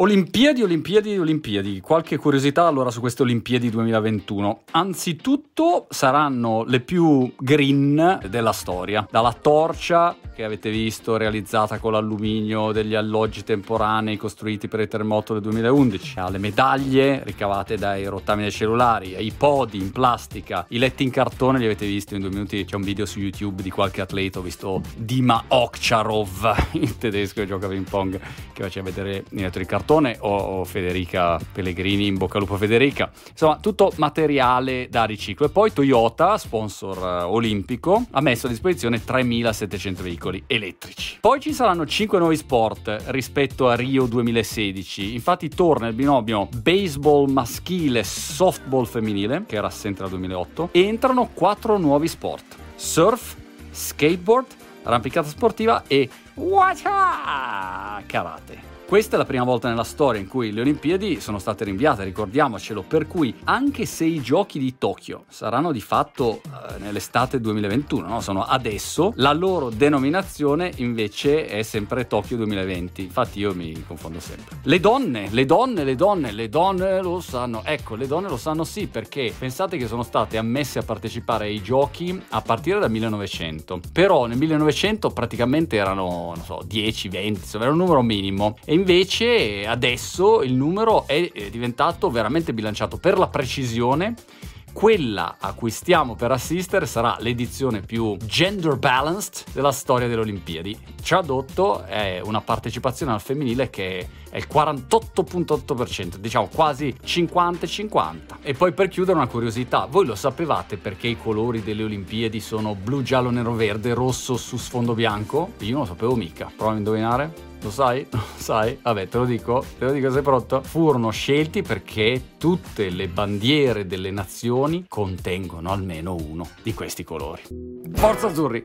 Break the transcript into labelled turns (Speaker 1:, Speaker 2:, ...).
Speaker 1: Olimpiadi, Olimpiadi, Olimpiadi. Qualche curiosità allora su queste Olimpiadi 2021. Anzitutto saranno le più green della storia. Dalla torcia che avete visto realizzata con l'alluminio degli alloggi temporanei costruiti per il terremoto del 2011, alle medaglie ricavate dai rottami dei cellulari, ai podi in plastica, i letti in cartone li avete visti in due minuti. C'è un video su YouTube di qualche atleta, ho visto Dima Okcharov, il tedesco che gioca a ping pong, che faceva vedere i letto di cartone cartone o, Federica Pellegrini, in bocca al lupo Federica. Insomma, tutto materiale da riciclo. E poi Toyota, sponsor uh, olimpico, ha messo a disposizione 3700 veicoli elettrici. Poi ci saranno 5 nuovi sport rispetto a Rio 2016. Infatti torna il binomio baseball maschile, softball femminile, che era assente dal 2008, e entrano 4 nuovi sport. Surf, skateboard, arrampicata sportiva e Wacha! Karate. Questa è la prima volta nella storia in cui le Olimpiadi sono state rinviate, ricordiamocelo, per cui anche se i giochi di Tokyo saranno di fatto eh, nell'estate 2021, no? sono adesso, la loro denominazione invece è sempre Tokyo 2020. Infatti io mi confondo sempre. Le donne, le donne, le donne, le donne lo sanno. Ecco, le donne lo sanno sì perché pensate che sono state ammesse a partecipare ai giochi a partire dal 1900. Però nel 1900 praticamente erano, non so, 10, 20, insomma era un numero minimo. E invece adesso il numero è diventato veramente bilanciato per la precisione quella a cui stiamo per assistere sarà l'edizione più gender balanced della storia delle Olimpiadi. Tradotto è una partecipazione al femminile che è il 48.8%, diciamo quasi 50-50. E poi per chiudere una curiosità, voi lo sapevate perché i colori delle Olimpiadi sono blu, giallo, nero, verde, rosso su sfondo bianco? Io non lo sapevo mica. Prova a indovinare. Lo sai? Lo sai? Vabbè, te lo dico, te lo dico, sei pronto? Furono scelti perché tutte le bandiere delle nazioni contengono almeno uno di questi colori. Forza Azzurri!